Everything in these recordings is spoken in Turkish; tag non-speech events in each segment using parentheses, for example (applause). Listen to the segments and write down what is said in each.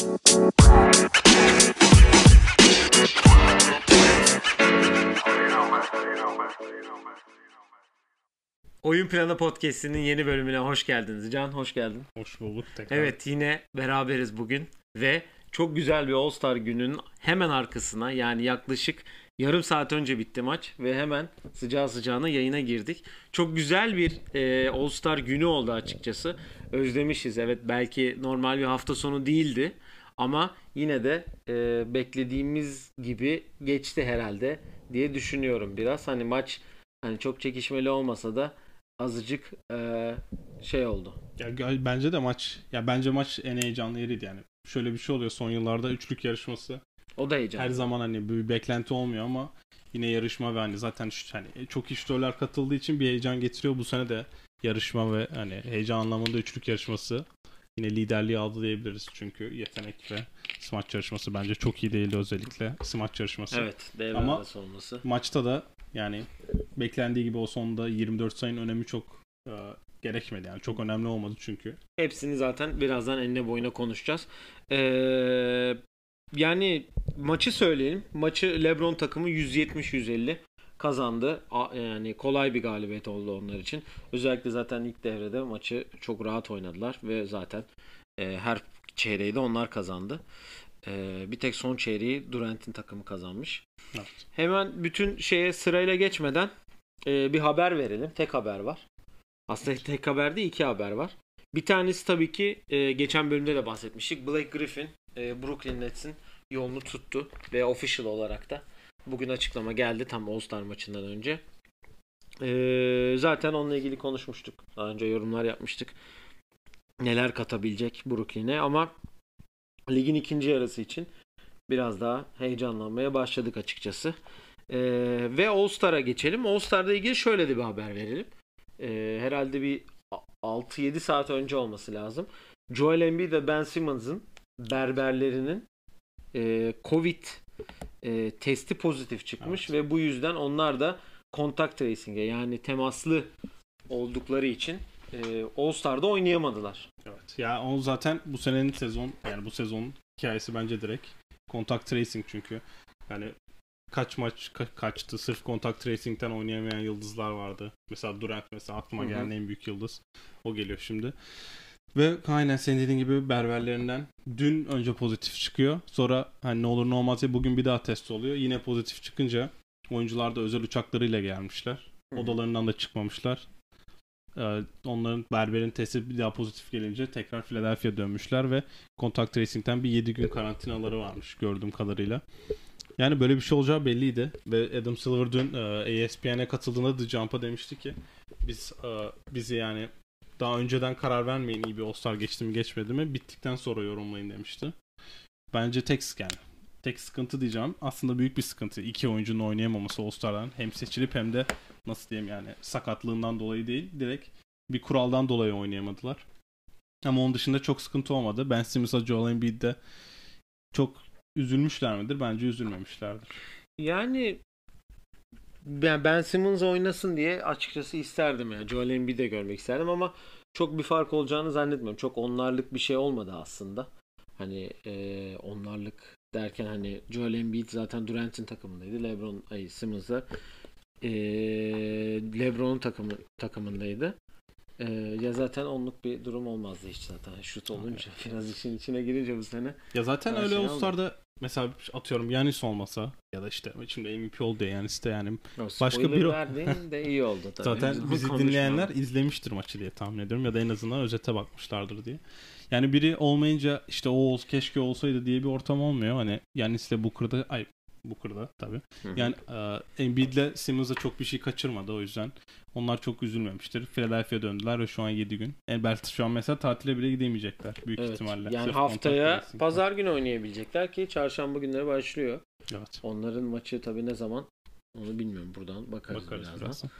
Oyun Planı Podcast'inin yeni bölümüne hoş geldiniz. Can hoş geldin. Hoş bulduk tekrar. Evet yine beraberiz bugün ve çok güzel bir All Star gününün hemen arkasına yani yaklaşık yarım saat önce bitti maç ve hemen sıcağı sıcağına yayına girdik. Çok güzel bir e, All Star günü oldu açıkçası. Özlemişiz evet belki normal bir hafta sonu değildi ama yine de e, beklediğimiz gibi geçti herhalde diye düşünüyorum biraz. Hani maç hani çok çekişmeli olmasa da azıcık e, şey oldu. Ya, bence de maç ya bence maç en heyecanlı yeriydi yani. Şöyle bir şey oluyor son yıllarda üçlük yarışması. O da heyecanlı. Her zaman hani bir beklenti olmuyor ama yine yarışma ve hani zaten şu, hani çok iştörler katıldığı için bir heyecan getiriyor. Bu sene de yarışma ve hani heyecan anlamında üçlük yarışması yine liderliği aldı diyebiliriz çünkü yetenek ve smaç yarışması bence çok iyi değildi özellikle smaç yarışması. Evet, Ama- olması. Maçta da yani beklendiği gibi o sonunda 24 sayının önemi çok e, gerekmedi yani çok önemli olmadı çünkü. Hepsini zaten birazdan enine boyuna konuşacağız. Ee, yani maçı söyleyelim. Maçı LeBron takımı 170-150 kazandı. Yani kolay bir galibiyet oldu onlar için. Özellikle zaten ilk devrede maçı çok rahat oynadılar ve zaten e, her çeyreği de onlar kazandı. E, bir tek son çeyreği Durant'in takımı kazanmış. Evet. Hemen bütün şeye sırayla geçmeden e, bir haber verelim. Tek haber var. Aslında tek haber değil iki haber var. Bir tanesi tabii ki e, geçen bölümde de bahsetmiştik. Blake Griffin e, Brooklyn Nets'in yolunu tuttu ve official olarak da bugün açıklama geldi tam All-Star maçından önce. E, zaten onunla ilgili konuşmuştuk. Daha önce yorumlar yapmıştık. Neler katabilecek Brooklyn'e ama ligin ikinci yarısı için biraz daha heyecanlanmaya başladık açıkçası. Ee, ve All Star'a geçelim. All Star'la ilgili şöyle de bir haber verelim. Ee, herhalde bir 6-7 saat önce olması lazım. Joel Embiid ve Ben Simmons'ın berberlerinin e, Covid e, testi pozitif çıkmış ve bu yüzden onlar da contact tracing'e yani temaslı oldukları için e, All Star'da oynayamadılar. Evet. Ya o zaten bu senenin sezon yani bu sezonun hikayesi bence direkt contact tracing çünkü yani kaç maç ka- kaçtı sırf contact tracing'ten oynayamayan yıldızlar vardı. Mesela Durant mesela aklıma gelen en büyük yıldız. O geliyor şimdi. Ve aynen senin dediğin gibi berberlerinden dün önce pozitif çıkıyor. Sonra hani ne olur ne olmaz diye bugün bir daha test oluyor. Yine pozitif çıkınca oyuncular da özel uçaklarıyla gelmişler. Odalarından da çıkmamışlar. Ee, onların berberin testi bir daha pozitif gelince tekrar Philadelphia dönmüşler ve contact tracing'ten bir 7 gün karantinaları varmış gördüğüm kadarıyla. Yani böyle bir şey olacağı belliydi ve Adam Silver dün e, ESPN'e katıldığında The Jump'a demişti ki biz e, bizi yani daha önceden karar vermeyin iyi bir All-Star geçti mi geçmedi mi bittikten sonra yorumlayın demişti. Bence tek yani tek sıkıntı diyeceğim aslında büyük bir sıkıntı. İki oyuncunun oynayamaması All-Star'dan hem seçilip hem de nasıl diyeyim yani sakatlığından dolayı değil direkt bir kuraldan dolayı oynayamadılar. Ama onun dışında çok sıkıntı olmadı. Ben Simmons'a Joel Embiid de çok üzülmüşler midir? Bence üzülmemişlerdir. Yani ben Ben Simmons oynasın diye açıkçası isterdim ya. Joel Embiid'i de görmek isterdim ama çok bir fark olacağını zannetmiyorum. Çok onlarlık bir şey olmadı aslında. Hani e, onlarlık derken hani Joel Embiid zaten Durant'in takımındaydı. LeBron ay Simmons da e, LeBron'un takımı takımındaydı. E, ya zaten onluk bir durum olmazdı hiç zaten. Şut olunca biraz işin içine girince bu sene. Ya zaten öyle şey All-Star'da mesela atıyorum Yanis olmasa ya da işte şimdi MVP oldu ya Yanis de yani Başka Spoiler bir de iyi oldu tabii. Zaten Biz bizi konuşmayalım. dinleyenler izlemiştir maçı diye tahmin ediyorum ya da en azından özete bakmışlardır diye. Yani biri olmayınca işte o keşke olsaydı diye bir ortam olmuyor. Hani Yanis'le Booker'da ay Booker'da tabii. Yani e, Embiid'le Simmons'a çok bir şey kaçırmadı o yüzden. Onlar çok üzülmemiştir. Philadelphia döndüler ve şu an 7 gün. E, belki şu an mesela tatile bile gidemeyecekler büyük Evet. ihtimalle. Yani Sırf haftaya pazar günü oynayabilecekler ki çarşamba günleri başlıyor. Evet. Onların maçı tabii ne zaman onu bilmiyorum buradan bakarız, Bakarız birazdan. birazdan.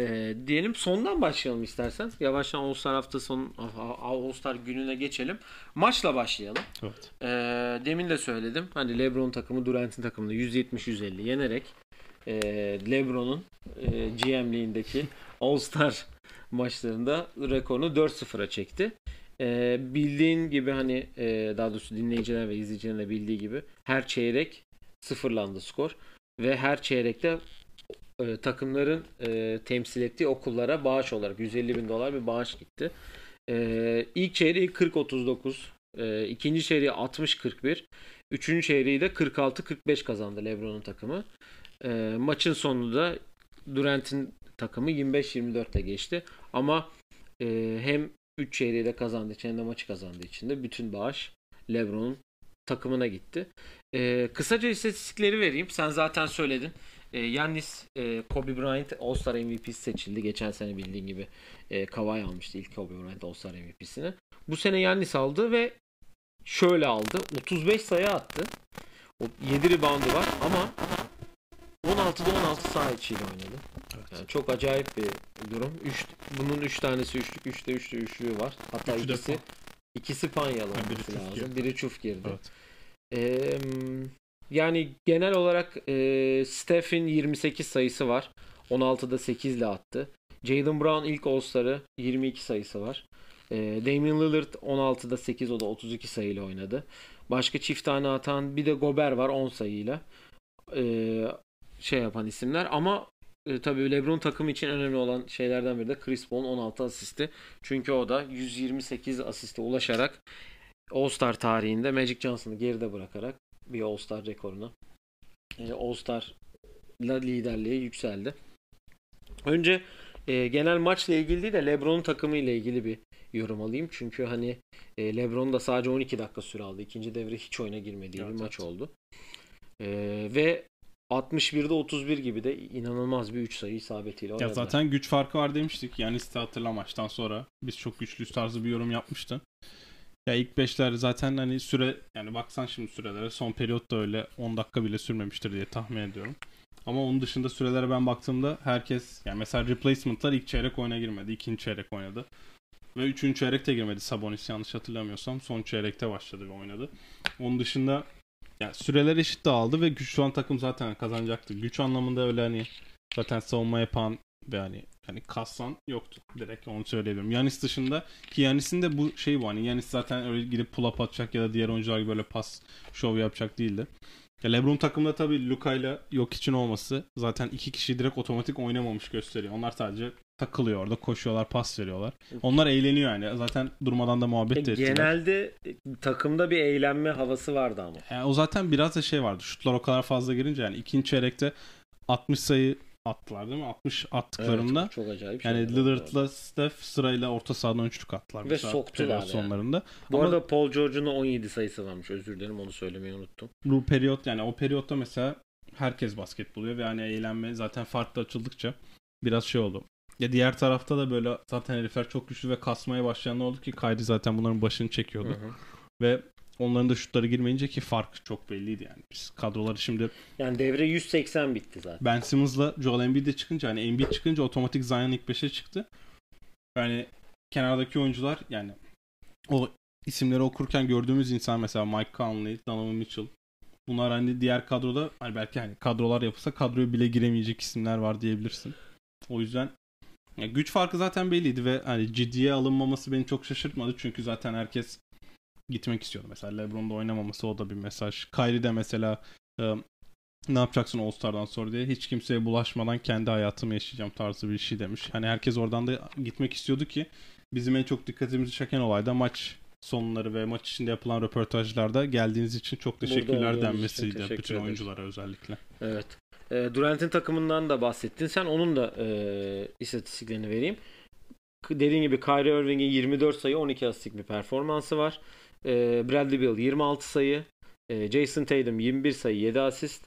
Ee, diyelim sondan başlayalım istersen. Yavaştan All Star hafta sonu All Star gününe geçelim. Maçla başlayalım. Evet. Ee, demin de söyledim. Hani LeBron takımı Durant'in takımını 170-150 yenerek e, LeBron'un e, GM'liğindeki All Star maçlarında rekorunu 4-0'a çekti. e, bildiğin gibi hani e, daha doğrusu dinleyiciler ve izleyicilerin de bildiği gibi her çeyrek sıfırlandı skor ve her çeyrekte e, takımların e, temsil ettiği okullara bağış olarak 150 bin dolar bir bağış gitti. E, ilk çeyreği 40-39, e, ikinci çeyreği 60-41, üçüncü çeyreği de 46-45 kazandı LeBron'un takımı. E, maçın sonunda Durant'in takımı 25-24'te geçti. Ama e, hem 3 çeyreği de kazandığı için hem de maçı kazandığı için de bütün bağış LeBron'un takımına gitti. E, kısaca istatistikleri vereyim. Sen zaten söyledin. E, Yannis e, Kobe Bryant All-Star MVP'si seçildi. Geçen sene bildiğin gibi e, Kawhi almıştı ilk Kobe Bryant All-Star MVP'sini. Bu sene Yannis aldı ve şöyle aldı. 35 sayı attı. O 7 reboundu var ama 16'da 16 saha içiyle oynadı. Evet. Yani çok acayip bir durum. Üç, bunun 3 tanesi üçlük, 3'te 3'te üçlüğü var. Hatta Üçü ikisi fan. ikisi panyalı Ha, biri lazım. girdi. Biri çuf girdi. Evet. Ee, yani genel olarak e, Steph'in 28 sayısı var. 16'da 8 ile attı. Jalen Brown ilk All-Star'ı 22 sayısı var. E, Damian Lillard 16'da 8 o da 32 sayıyla oynadı. Başka çift tane atan bir de Gober var 10 sayıyla. E, şey yapan isimler ama e, tabii LeBron takımı için önemli olan şeylerden biri de Chris Paul'un 16 asisti. Çünkü o da 128 asiste ulaşarak All-Star tarihinde Magic Johnson'ı geride bırakarak bir All-Star rekoruna e, All-Star'la liderliğe yükseldi. Önce e, genel maçla ilgili değil de LeBron'un takımı ile ilgili bir yorum alayım. Çünkü hani e, LeBron da sadece 12 dakika süre aldı. İkinci devre hiç oyuna girmediği Evet, bir maç evet. oldu. E, ve 61'de 31 gibi de inanılmaz bir 3 sayı isabetiyle Ya oynadılar. zaten güç farkı var demiştik. Yani işte hatırla maçtan sonra biz çok güçlü tarzı bir yorum yapmıştı. Ya ilk beşler zaten hani süre yani baksan şimdi sürelere son periyot da öyle 10 dakika bile sürmemiştir diye tahmin ediyorum. Ama onun dışında sürelere ben baktığımda herkes yani mesela replacement'lar ilk çeyrek oyuna girmedi. ikinci çeyrek oynadı. Ve üçüncü çeyrekte girmedi Sabonis yanlış hatırlamıyorsam. Son çeyrekte başladı ve oynadı. Onun dışında yani süreler eşit dağıldı ve güçlü olan takım zaten kazanacaktı. Güç anlamında öyle hani zaten savunma yapan ve hani hani kassan yoktu. Direkt onu söyleyebilirim. Yanis dışında ki Yanis'in de bu şey bu hani Yanis zaten öyle gidip pull up atacak ya da diğer oyuncular gibi böyle pas şov yapacak değildi. Ya LeBron takımda tabii Luka ile yok için olması zaten iki kişi direkt otomatik oynamamış gösteriyor. Onlar sadece takılıyor orada koşuyorlar pas veriyorlar. Onlar eğleniyor yani. Zaten durmadan da muhabbet de ettiler. Genelde e, takımda bir eğlenme havası vardı ama. Yani o zaten biraz da şey vardı. Şutlar o kadar fazla girince yani ikinci çeyrekte 60 sayı attılar değil mi? 60 attıklarında Evet, çok acayip yani. Lillard'la Steph sırayla orta sahadan üçlük attılar. Ve soktular yani. sonlarında. Bu Ama arada Paul George'un da 17 sayısı varmış. Özür dilerim onu söylemeyi unuttum. bu periyot yani o periyotta mesela herkes basket buluyor ve yani eğlenme zaten farklı açıldıkça biraz şey oldu. Ya diğer tarafta da böyle zaten herifler çok güçlü ve kasmaya başlayanlar oldu ki Kyrie zaten bunların başını çekiyordu. Hı hı. Ve onların da şutları girmeyince ki fark çok belliydi yani. Biz kadroları şimdi Yani devre 180 bitti zaten. Ben Simmons'la Joel Embiid de çıkınca hani Embiid çıkınca otomatik Zion ilk 5'e çıktı. Yani kenardaki oyuncular yani o isimleri okurken gördüğümüz insan mesela Mike Conley, Donovan Mitchell bunlar hani diğer kadroda hani belki hani kadrolar yapılsa kadroya bile giremeyecek isimler var diyebilirsin. O yüzden ya güç farkı zaten belliydi ve hani ciddiye alınmaması beni çok şaşırtmadı çünkü zaten herkes gitmek istiyordu. Mesela LeBron'da oynamaması o da bir mesaj. Kyrie de mesela e, ne yapacaksın All Star'dan sonra diye hiç kimseye bulaşmadan kendi hayatımı yaşayacağım tarzı bir şey demiş. Hani herkes oradan da gitmek istiyordu ki bizim en çok dikkatimizi çeken olay da maç sonları ve maç içinde yapılan röportajlarda geldiğiniz için çok teşekkürler denmesiydi teşekkür bütün oyunculara özellikle. Evet. E, Durant'in takımından da bahsettin. Sen onun da e, istatistiklerini vereyim. Dediğin gibi Kyrie Irving'in 24 sayı 12 asistlik bir performansı var. E, Bradley Beal 26 sayı. E, Jason Tatum 21 sayı 7 asist.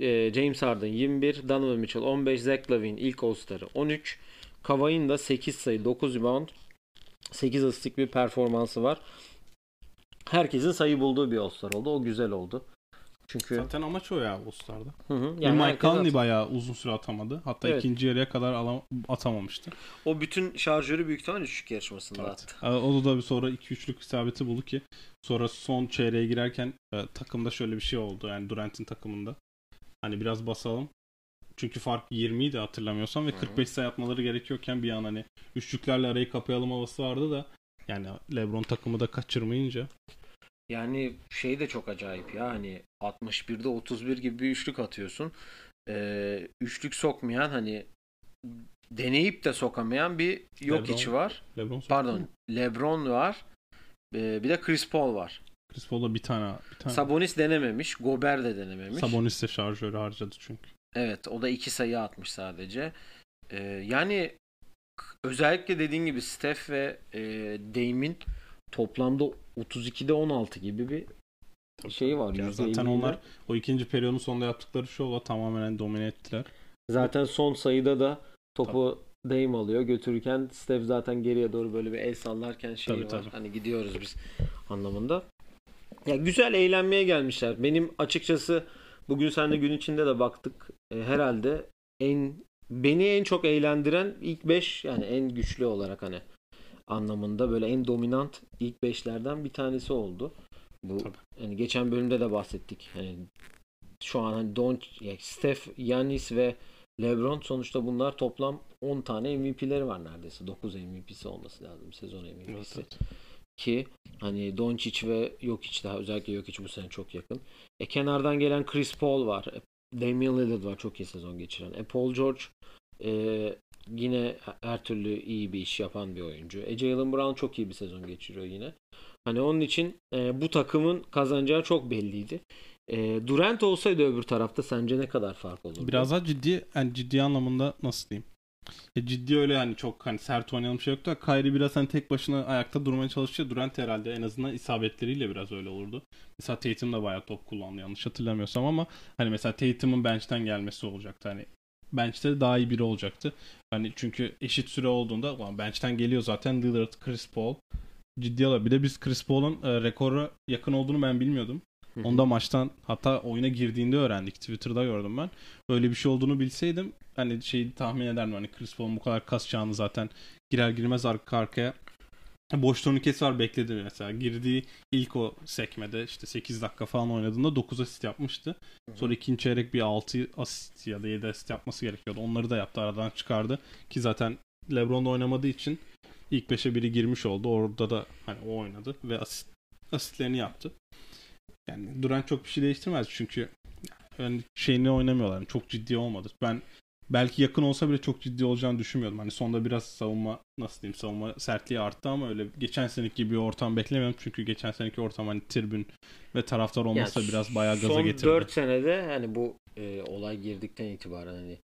E, James Harden 21. Donovan Mitchell 15. Zach Lavine ilk All-Star'ı 13. Kawhi'nin da 8 sayı 9 rebound 8 asistlik bir performansı var. Herkesin sayı bulduğu bir All-Star oldu. O güzel oldu. Çünkü Zaten amaç o ya All Star'da. Hı hı. Yani Mike Conley bayağı uzun süre atamadı. Hatta Evet. ikinci yarıya kadar alam- atamamıştı. O bütün şarjörü büyük ihtimalle üçlük yarışmasında Evet. attı. O da bir sonra 2-3'lük isabeti buldu ki sonra son çeyreğe girerken e, takımda şöyle bir şey oldu. Yani Durant'in takımında. Hani biraz basalım. Çünkü fark 20 idi hatırlamıyorsam ve Hı hı. 45 sayı atmaları gerekiyorken bir an hani üçlüklerle arayı kapayalım havası vardı da Yani LeBron takımı da kaçırmayınca. Yani şey de çok acayip ya hani 61'de 31 gibi bir üçlük atıyorsun. Ee, üçlük sokmayan hani deneyip de sokamayan bir yok LeBron. içi var. LeBron Pardon. mu? LeBron var. Ee, bir de Chris Paul var. Chris Paul'da bir tane bir tane. Sabonis denememiş. Gober de denememiş. Sabonis de şarjörü harcadı çünkü. Evet o da iki sayı atmış sadece. Ee, yani özellikle dediğin gibi Steph ve e, Dame'in toplamda 32'de 16 gibi bir şeyi var. Ya %50'inde. zaten onlar o ikinci periyodun sonunda yaptıkları şovla tamamen domine ettiler. Zaten son sayıda da topu Dame alıyor götürürken Steph zaten geriye doğru böyle bir el sallarken şey Tabii, var. tabii. Hani gidiyoruz biz anlamında. Ya güzel eğlenmeye gelmişler. Benim açıkçası bugün seninle gün içinde de baktık. E, herhalde en beni en çok eğlendiren ilk 5 yani en güçlü olarak hani anlamında böyle en dominant ilk 5'lerden bir tanesi oldu. Bu Tabii. hani geçen bölümde de bahsettik. Hani şu an hani Don ya Steph, Yanis ve LeBron sonuçta bunlar toplam 10 tane MVP'leri var neredeyse. 9 MVP'si olması lazım sezon MVP'si. Evet, Ki hani Doncic ve Jokic daha özellikle Jokic bu sene çok yakın. E kenardan gelen Chris Paul var. E, Damian Lillard var çok iyi sezon geçiren. E Paul George e, yine her türlü iyi bir iş yapan bir oyuncu. E Jalen Brown çok iyi bir sezon geçiriyor yine. Hani onun için e, bu takımın kazanacağı çok belliydi. E, Durant olsaydı öbür tarafta sence ne kadar fark olurdu? Biraz daha ciddi yani ciddi anlamında nasıl diyeyim? Ya ciddi öyle yani çok hani sert oynayalım şey yoktu. Kyrie biraz hani tek başına ayakta durmaya çalışıyor. Durant herhalde en azından isabetleriyle biraz öyle olurdu. Mesela Tatum da bayağı top kullandı yanlış hatırlamıyorsam ama hani mesela Tatum'un bench'ten gelmesi olacaktı. Hani bench'te de daha iyi biri olacaktı. Hani çünkü eşit süre olduğunda ulan bench'ten geliyor zaten Lillard, Chris Paul ciddi alıyor. Bir de biz Chris Paul'un e, rekora yakın olduğunu ben bilmiyordum. Onu da maçtan hatta oyuna girdiğinde öğrendik. Twitter'da gördüm ben. Öyle bir şey olduğunu bilseydim hani şeyi tahmin ederdim. Hani Chris Paul'un bu kadar kasacağını zaten girer girmez arka arkaya boş turnikesi var bekledi mesela. Girdiği ilk o sekmede işte 8 dakika falan oynadığında 9 asist yapmıştı. Sonra ikinci çeyrek bir 6 asist ya da 7 asist yapması gerekiyordu. Onları da yaptı aradan çıkardı. Ki zaten LeBron da oynamadığı için ilk 5'e biri girmiş oldu. Orada da hani o oynadı ve asist, asistlerini yaptı. Yani Durant çok bir şey değiştirmez çünkü yani şeyini oynamıyorlar. Yani çok ciddi olmadı. Ben belki yakın olsa bile çok ciddi olacağını düşünmüyordum. Hani sonda biraz savunma nasıl diyeyim savunma sertliği arttı ama öyle geçen seneki gibi ortam beklemiyorum. Çünkü geçen seneki ortam hani tribün ve taraftar olmasa Yani biraz bayağı gaza son getirdi. 4 senede hani bu e, olay girdikten itibaren hani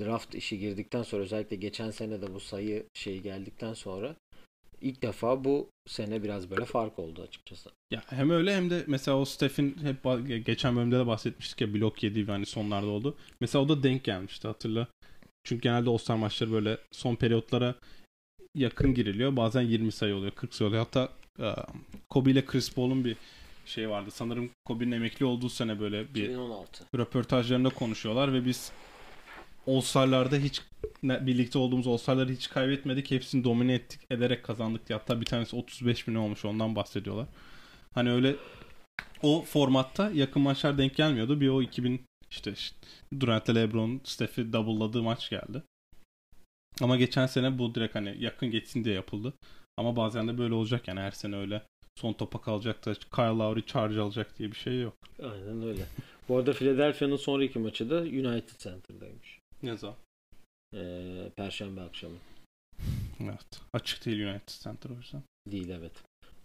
draft işi girdikten sonra özellikle geçen sene de bu sayı şeyi geldikten sonra ilk defa bu sene biraz böyle fark oldu açıkçası. Ya hem öyle hem de mesela o Steph'in hep geçen bölümde de bahsetmiştik ya blok yedi hani sonlarda oldu. Mesela o da denk gelmişti hatırla. Çünkü genelde All-Star maçları böyle son periyotlara yakın giriliyor. Bazen 20 sayı oluyor, 40 sayı oluyor. Hatta Kobe ile Chris Paul'un bir şey vardı. Sanırım Kobe'nin emekli olduğu sene böyle bir 2016. röportajlarında konuşuyorlar ve biz All-Star'larda hiç birlikte olduğumuz All-Star'ları hiç kaybetmedik. Hepsini domine ettik, ederek kazandık. Hatta bir tanesi 35 bin olmuş ondan bahsediyorlar. Hani öyle o formatta yakın maçlar denk gelmiyordu. Bir o 2000 işte, işte Durant'le LeBron Steph'i double'ladığı maç geldi. Ama geçen sene bu direkt hani yakın geçsin diye yapıldı. Ama bazen de böyle olacak yani her sene öyle son topa kalacak da Kyle Lowry charge alacak diye bir şey yok. Aynen öyle. Bu arada Philadelphia'nın sonraki maçı da United Center'daymış. Ne zaman? Ee, Perşembe akşamı. Evet. Açık değil United Center o yüzden. Değil evet.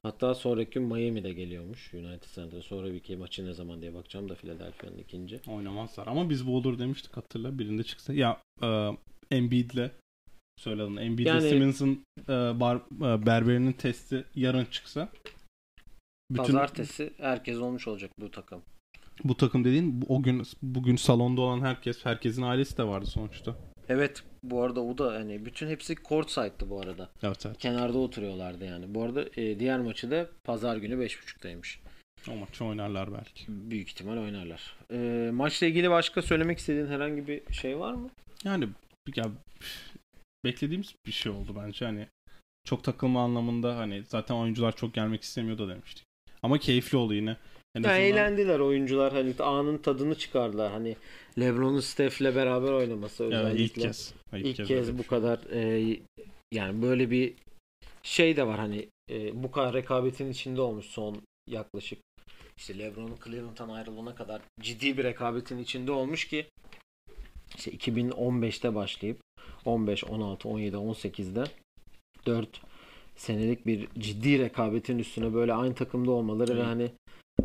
Hatta sonraki gün Miami'de geliyormuş United Center. Sonra bir maçı ne zaman diye bakacağım da Philadelphia'nın ikinci. Oynamazlar. Ama biz bu olur demiştik hatırla. Birinde çıksa. Ya e, Embiid'le söyledim. Embiid'le Yani- Simmons'ın e, bar, e, berberinin testi yarın çıksa bütün Pazartesi herkes olmuş olacak bu takım. Bu takım dediğin o gün bugün salonda olan herkes herkesin ailesi de vardı sonuçta. Evet bu arada o da hani bütün hepsi courtside'dı bu arada. Evet evet. Kenarda oturuyorlardı yani. Bu arada e, diğer maçı da pazar günü 5.30'daymış. O maçı oynarlar belki. Büyük ihtimal oynarlar. E, maçla ilgili başka söylemek istediğin herhangi bir şey var mı? Yani ya, beklediğimiz bir şey oldu bence. Hani çok takılma anlamında hani zaten oyuncular çok gelmek istemiyor da demiştik. Ama keyifli oldu yine. En Ya azından- eğlendiler oyuncular hani anın tadını çıkardılar. Hani LeBron'un Steph'le beraber oynaması özellikle. ilk kez. İlk öyle kez bir bu şey. kadar e, yani böyle bir şey de var hani e, bu kadar rekabetin içinde olmuş son yaklaşık işte LeBron'un Cleveland'dan ayrılana kadar ciddi bir rekabetin içinde olmuş ki işte 2015'te başlayıp 15, 16, 17, 18'de 4 senelik bir ciddi rekabetin üstüne böyle aynı takımda olmaları ve Evet. hani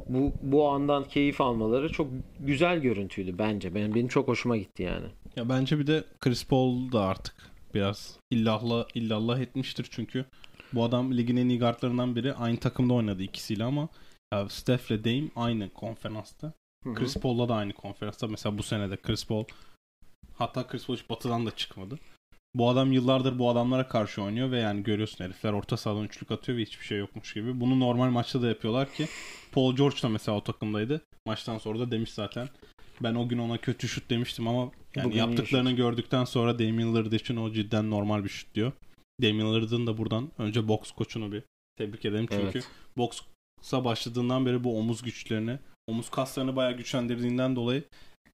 bu bu andan keyif almaları çok güzel görüntüydü bence. Benim benim çok hoşuma gitti yani. Ya bence bir de Chris Paul da artık biraz illallah illallah etmiştir çünkü bu adam ligin en iyi guardlarından biri. Aynı takımda oynadı ikisiyle ama ya Steph'le Dame aynı konferansta. Hı hı. Chris Paul'la da aynı konferansta. Mesela bu sene de Chris Paul hatta Chris Paul hiç batıdan da çıkmadı. Bu adam yıllardır bu adamlara karşı oynuyor ve yani görüyorsun herifler orta sahadan üçlük atıyor ve hiçbir şey yokmuş gibi. Bunu normal maçta da yapıyorlar ki Paul George da mesela o takımdaydı. Maçtan sonra da demiş zaten. Ben o gün ona kötü şut demiştim ama yani Bugün yaptıklarını şut. gördükten sonra Damian Lillard için o cidden normal bir şut diyor. Damian Lillard'ın da buradan önce boks koçunu bir tebrik edelim çünkü Evet. boksa başladığından beri bu omuz güçlerini, omuz kaslarını bayağı güçlendirdiğinden dolayı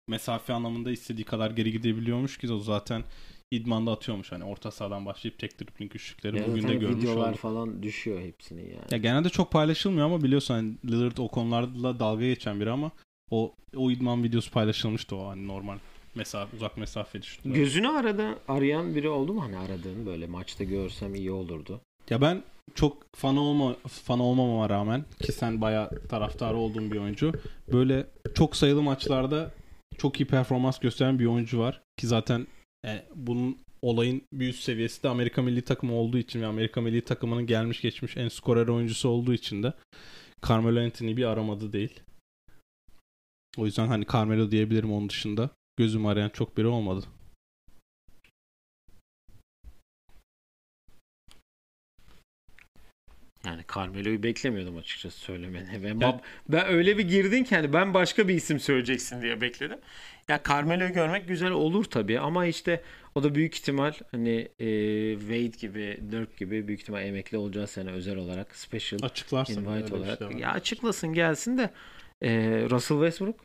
mesafe anlamında istediği kadar geri gidebiliyormuş ki o zaten idmanda atıyormuş hani orta sahadan başlayıp tek dribbling üçlükleri Ya bugün de zaten görmüş videolar olduk. falan düşüyor hepsinin yani. Ya genelde çok paylaşılmıyor ama biliyorsun hani Lillard o konularla dalga geçen biri ama o o idman videosu paylaşılmıştı o hani normal mesafe uzak mesafe şutları. Gözünü arada arayan biri oldu mu hani aradığın böyle maçta görsem iyi olurdu. Ya ben çok fan olma fan olmamama rağmen ki sen bayağı taraftarı olduğun bir oyuncu. Böyle çok sayılı maçlarda çok iyi performans gösteren bir oyuncu var ki zaten e, bunun olayın bir üst seviyesi de Amerika milli takımı olduğu için ve Amerika milli takımının gelmiş geçmiş en skorer oyuncusu olduğu için de Carmelo Anthony bir aramadı değil. O yüzden hani Carmelo diyebilirim onun dışında. Gözüm arayan çok biri olmadı. Yani Carmelo'yu beklemiyordum açıkçası söylemeni. Ve Ya- bab- ben öyle bir girdin ki hani ben başka bir isim söyleyeceksin diye bekledim. Ya Carmelo'yu görmek güzel olur tabii ama işte o da büyük ihtimal hani e, Wade gibi, Dirk gibi büyük ihtimal emekli olacağı sene özel olarak special Açıklarsın. invite bir olarak. şey var. ya açıklasın gelsin de e, Russell Westbrook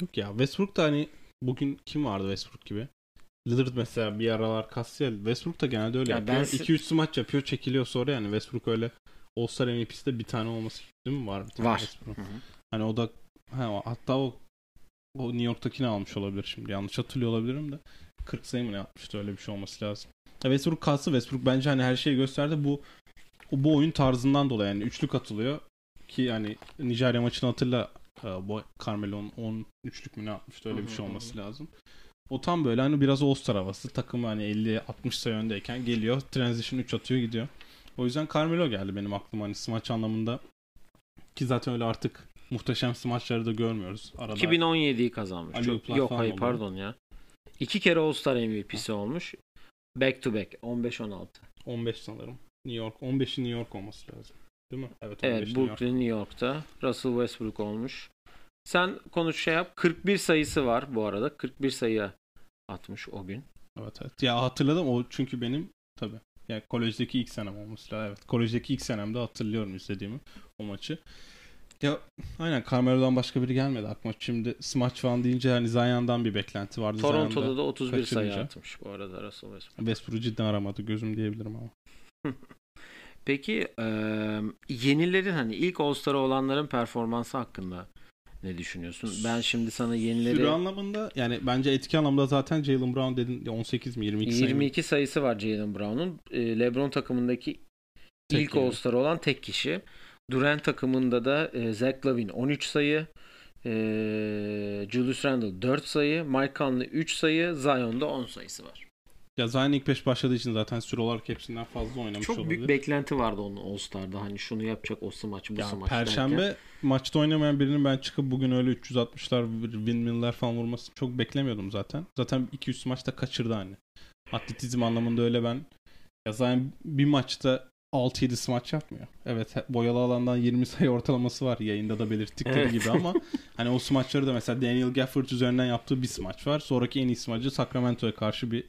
Yok ya Westbrook da hani bugün kim vardı Westbrook gibi? Lillard mesela bir aralar kastı ya. Westbrook da genelde öyle Ya yapıyor. ben si- 2-3 maç yapıyor çekiliyor sonra yani Westbrook öyle All-Star MVP'si de bir tane olması değil mi var? Bir tane Var. Westbrook. Hani o da ha, hatta o o New York'takini almış olabilir şimdi. Yanlış hatırlıyor olabilirim de. 40 sayı mı ne atmıştı öyle bir şey olması lazım. Ya Westbrook kalsı Westbrook bence hani her şeyi gösterdi. Bu o- bu oyun tarzından dolayı yani üçlük atılıyor ki yani Nijerya maçını hatırla e, bu Carmelo'nun 10 üçlük mü ne atmıştı öyle bir şey olması lazım. O tam böyle hani biraz All-Star havası. Takım hani 50-60 sayı öndeyken geliyor. Transition 3 atıyor gidiyor. O yüzden Carmelo geldi benim aklıma hani smaç anlamında. Ki zaten öyle artık muhteşem smaçları da görmüyoruz. Arada 2017'yi kazanmış. Çok- yok hayır oldu. pardon ya. İki kere All-Star MVP'si olmuş. Back to back 15-16. 15 sanırım. New York. 15'i New York olması lazım. Değil mi? Evet 15 Evet New York. Brooklyn New York'ta Russell Westbrook olmuş. Sen konuş şey yap. 41 sayısı var bu arada. 41 sayı atmış o gün. Evet evet. Ya hatırladım o çünkü benim tabi. Yani kolejdeki ilk senem lazım. Evet. Kolejdeki ilk senemde hatırlıyorum izlediğimi o maçı. Ya aynen Carmelo'dan başka biri gelmedi aklıma. Şimdi smaç falan deyince hani Zion'dan bir beklenti vardı. Toronto'da Zion'da da 31 sayı kaçırınca. atmış bu arada Russell Westbrook. Westbrook'u cidden aramadı gözüm diyebilirim ama. (laughs) Peki e, yenilerin hani ilk All-Star'ı olanların performansı hakkında ne düşünüyorsun? Ben şimdi sana yenileri Süre anlamında yani bence etki anlamda zaten Jalen Brown dedin 18 mi 22 sayı mı? 22 sayısı var Jalen Brown'un. LeBron takımındaki Tek ilk yani. All-Star olan tek kişi. Durant takımında da e, Zach Lavine 13 sayı, e, Julius Randle 4 sayı, Mike Conley 3 sayı, Zion'da 10 sayısı var. Ya Zion ilk 5 başladığı için zaten süre olarak hepsinden fazla oynamış Çok olabilir. büyük beklenti vardı onun All-Star'da. Hani şunu yapacak o smaç bu Ya smaç Perşembe derken. maçta oynamayan birinin ben çıkıp bugün öyle 360'lar windmill'ler falan vurması çok beklemiyordum zaten. Zaten 2-3 maçta kaçırdı hani. Atletizm anlamında öyle ben ya zaten bir maçta 6-7 smaç yapmıyor. Evet boyalı alandan 20 sayı ortalaması var yayında da belirttikleri Evet. gibi ama (laughs) hani o smaçları da mesela Daniel Gafford üzerinden yaptığı bir smaç var. Sonraki en iyi smacı Sacramento'ya karşı bir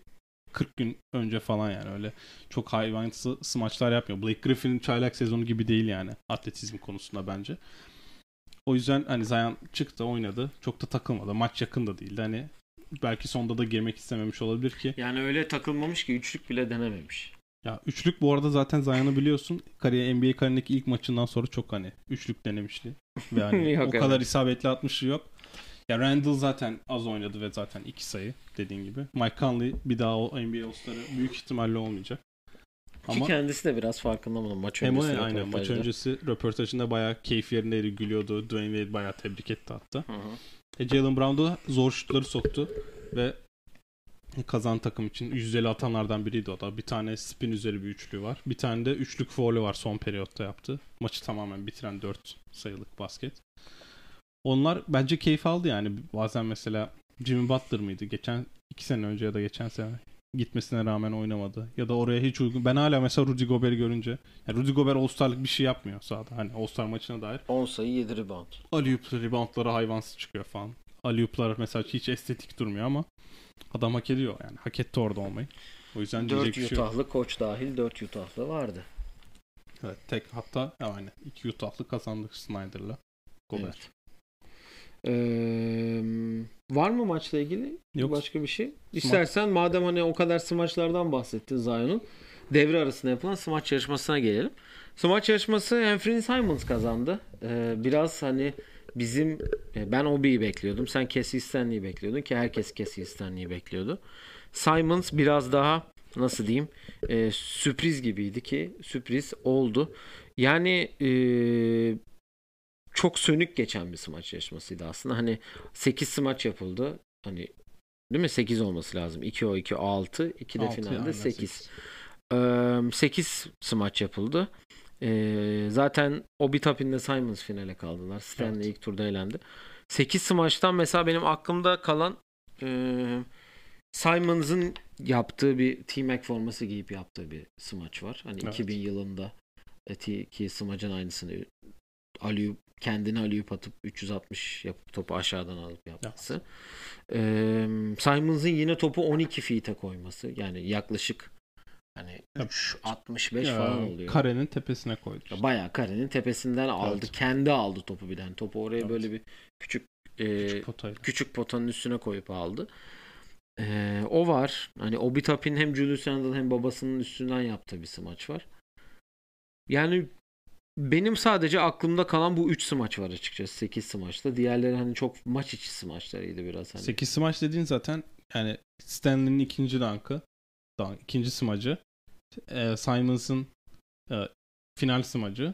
40 gün önce falan yani öyle çok hayvansı smaçlar yapmıyor. Blake Griffin'in çaylak sezonu gibi değil yani atletizm konusunda bence. O yüzden hani Zion çıktı oynadı. Çok da takılmadı. Maç yakın da değildi. Hani belki sonda da girmek istememiş olabilir ki. Yani öyle takılmamış ki üçlük bile denememiş. Ya üçlük bu arada zaten Zion'ı biliyorsun. Kariyer NBA kariyerindeki ilk maçından sonra çok hani üçlük denemişti. Ve hani (laughs) Yok, o evet. kadar isabetli atmışı yok. Ya Randall zaten az oynadı ve zaten iki sayı dediğin gibi. Mike Conley bir daha o NBA All-Star'ı büyük ihtimalle olmayacak. Ki Ama kendisi de biraz farkında bunun maç hem öncesi. aynen maç öncesi röportajında bayağı keyif yerindeydi, gülüyordu. Dwayne Wade bayağı tebrik etti hatta. Hı hı. E, Jalen Brown da zor şutları soktu ve kazan takım için yüzdeli atanlardan biriydi o da. Bir tane spin üzeri bir üçlü var. Bir tane de üçlük faulü var son periyotta yaptı. Maçı tamamen bitiren 4 sayılık basket. Onlar bence keyif aldı yani. Bazen mesela Jimmy Butler mıydı? Geçen iki sene önce ya da geçen sene gitmesine rağmen oynamadı. Ya da oraya hiç uygun. Ben hala mesela Rudy Gobert'i görünce yani Rudy Gobert All-Star'lık bir şey yapmıyor sahada. Hani All-Star maçına dair. 10 sayı 7 rebound. Alley-oop reboundları hayvansız çıkıyor falan. Alley-oop'lar mesela hiç estetik durmuyor ama adam hak ediyor yani. Hak etti orada olmayı. O yüzden 4 diyecek şey koç dahil 4 Utah'lı vardı. Evet, tek hatta yani iki Utah'lı kazandık Snyder'la. Gobert. Evet. Ee, var mı maçla ilgili Yok. başka bir şey? İstersen madem hani o kadar smaçlardan bahsettin Zion'un devre arasında yapılan smaç yarışmasına gelelim. Smaç yarışması Anthony Simons kazandı. Ee, biraz hani bizim e, ben Obi'yi bekliyordum. Sen Cassie Stanley'i bekliyordun ki herkes Cassie Stanley'i bekliyordu. Simons biraz daha nasıl diyeyim e, sürpriz gibiydi ki sürpriz oldu. Yani e, çok sönük geçen bir smaç yarışmasıydı aslında. Hani 8 smaç yapıldı. Hani değil mi? 8 olması lazım. 2 o 2 6. 2 de finalde aynen, 8. 8 smaç yapıldı. Ee, zaten Obi Toppin'le Simons finale kaldılar. Stanley Evet. ilk turda elendi. 8 smaçtan mesela benim aklımda kalan e, Simons'ın yaptığı bir T-Mac forması giyip yaptığı bir smaç var. Hani Evet. 2000 yılında e, ki smacın aynısını Aliyup kendini Aliyup atıp 360 yapıp topu aşağıdan alıp yapması. Ee, Simons'ın yine topu 12 feet'e koyması. Yani yaklaşık hani Yap. 3.65 Ya, falan oluyor. Karenin tepesine koydu. işte. Bayağı karenin tepesinden aldı. Evet. Kendi aldı topu bir tane. Topu oraya Evet. böyle bir küçük e, Küçük küçük, potayla. potanın üstüne koyup aldı. Ee, o var. Hani Obi Toppin hem Julius Randle hem babasının üstünden yaptığı bir smaç var. Yani benim sadece aklımda kalan bu 3 smaç var açıkçası 8 smaçta. Diğerleri hani çok maç içi smaçlarıydı biraz hani. 8 smaç dediğin zaten yani Stanley'nin ikinci dankı. Dank, ikinci smacı. E, Simons'ın e, final smacı.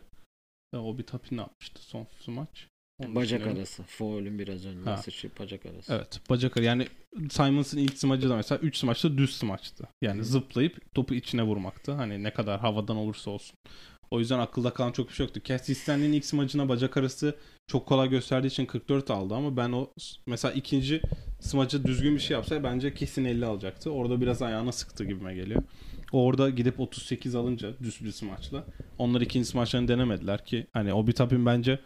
E, o bir tapi ne yapmıştı son smaç? Onu Bacak arası. Foul'ün biraz önüne Ha. sıçrayıp bacak arası. Evet bacak arası. Yani Simons'ın ilk smacı da mesela 3 smaçta düz smaçtı. Yani Hı. zıplayıp topu içine vurmaktı. Hani ne kadar havadan olursa olsun. O yüzden akılda kalan çok bir şey yoktu. Cassie Stanley'nin ilk smacına bacak arası çok kolay gösterdiği için 44 aldı ama ben o mesela ikinci smacı düzgün bir şey yapsa bence kesin 50 alacaktı. Orada biraz ayağına sıktı gibime geliyor. Orada gidip 38 alınca düz bir smaçla onlar ikinci smaçlarını denemediler ki hani Obi Toppin bence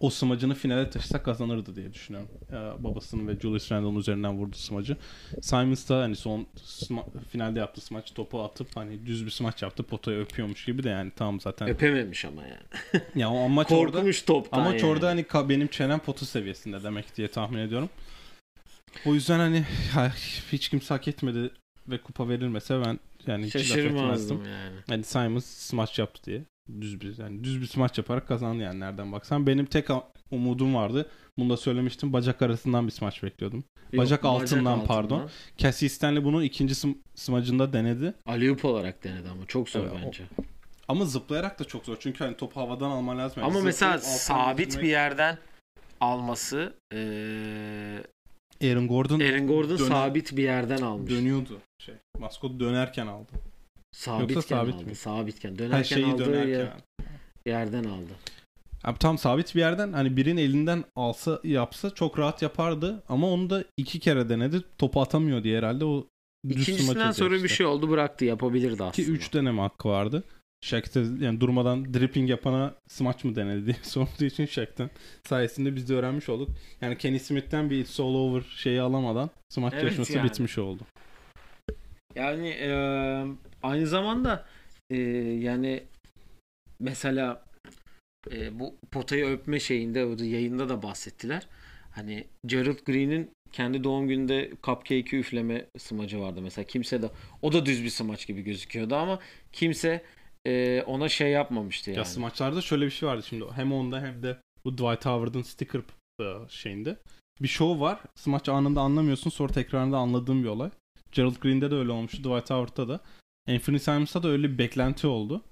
o smacını finale taşısa kazanırdı diye düşünüyorum. Ya, babasının ve Julius Randle'ın üzerinden vurdu smacı. Simons da hani son sma- finalde yaptı smaç topu atıp hani düz bir smaç yaptı potayı öpüyormuş gibi de yani tamam zaten. Öpememiş ama yani. ya o amaç orada Korkmuş toptan amaç yani. orada hani ka- benim çenem potu seviyesinde demek diye tahmin ediyorum. O yüzden hani hiç kimse hak etmedi ve kupa verilmese ben yani hiç. Şaşırmazdım yani. Yani Simons smaç yaptı diye. Düz bir yani düz bir smaç yaparak kazandı yani nereden baksan. Benim tek umudum vardı. Bunu da söylemiştim. Bacak arasından bir smaç bekliyordum. Yok, Bacak altından, pardon. Cassie Stanley bunu ikinci sm- smacında denedi. Aliyup olarak denedi ama çok zor Evet, o- bence. Ama zıplayarak da çok zor. Çünkü hani topu havadan alman lazım. Yani Ama mesela sabit bir yerden alması eee Aaron Gordon Aaron Gordon Dönen- sabit bir yerden almış. dönüyordu. Şey, maskot dönerken aldı. Sabitken Yoksa sabit aldı. mi? Sabitken. Her Dönerken şeyi aldığı dönerken. yer- aldı. yerden aldı. Abi tam sabit bir yerden hani birinin elinden alsa yapsa çok rahat yapardı ama onu da iki kere denedi. Topu atamıyor diye herhalde o İkincisinden sonra ediyor bir işte. şey oldu bıraktı yapabilirdi aslında. Ki 3 deneme hakkı vardı. Shaq'te yani durmadan dripping yapana smaç mı denedi diye (laughs) sorduğu için Shaq'ten sayesinde biz de öğrenmiş olduk. Yani Kenny Smith'ten bir it's all over şeyi alamadan smaç Evet yarışması yani. bitmiş oldu. Yani eee, aynı zamanda eee, yani mesela eee, bu potayı öpme şeyinde o da yayında da bahsettiler. Hani Gerald Green'in kendi doğum gününde cupcake'i üfleme smacı vardı mesela. Kimse de o da düz bir smaç gibi gözüküyordu ama kimse e, ona şey yapmamıştı yani. Ya smaçlarda şöyle bir şey vardı şimdi. Hem onda hem de bu Dwight Howard'ın sticker e, şeyinde. Bir show var. Smaç anında anlamıyorsun. Sonra tekrarında anladığın bir olay. Gerald Green'de de öyle olmuştu. Dwight Howard'da da. Anthony Simons'ta da öyle bir beklenti oldu.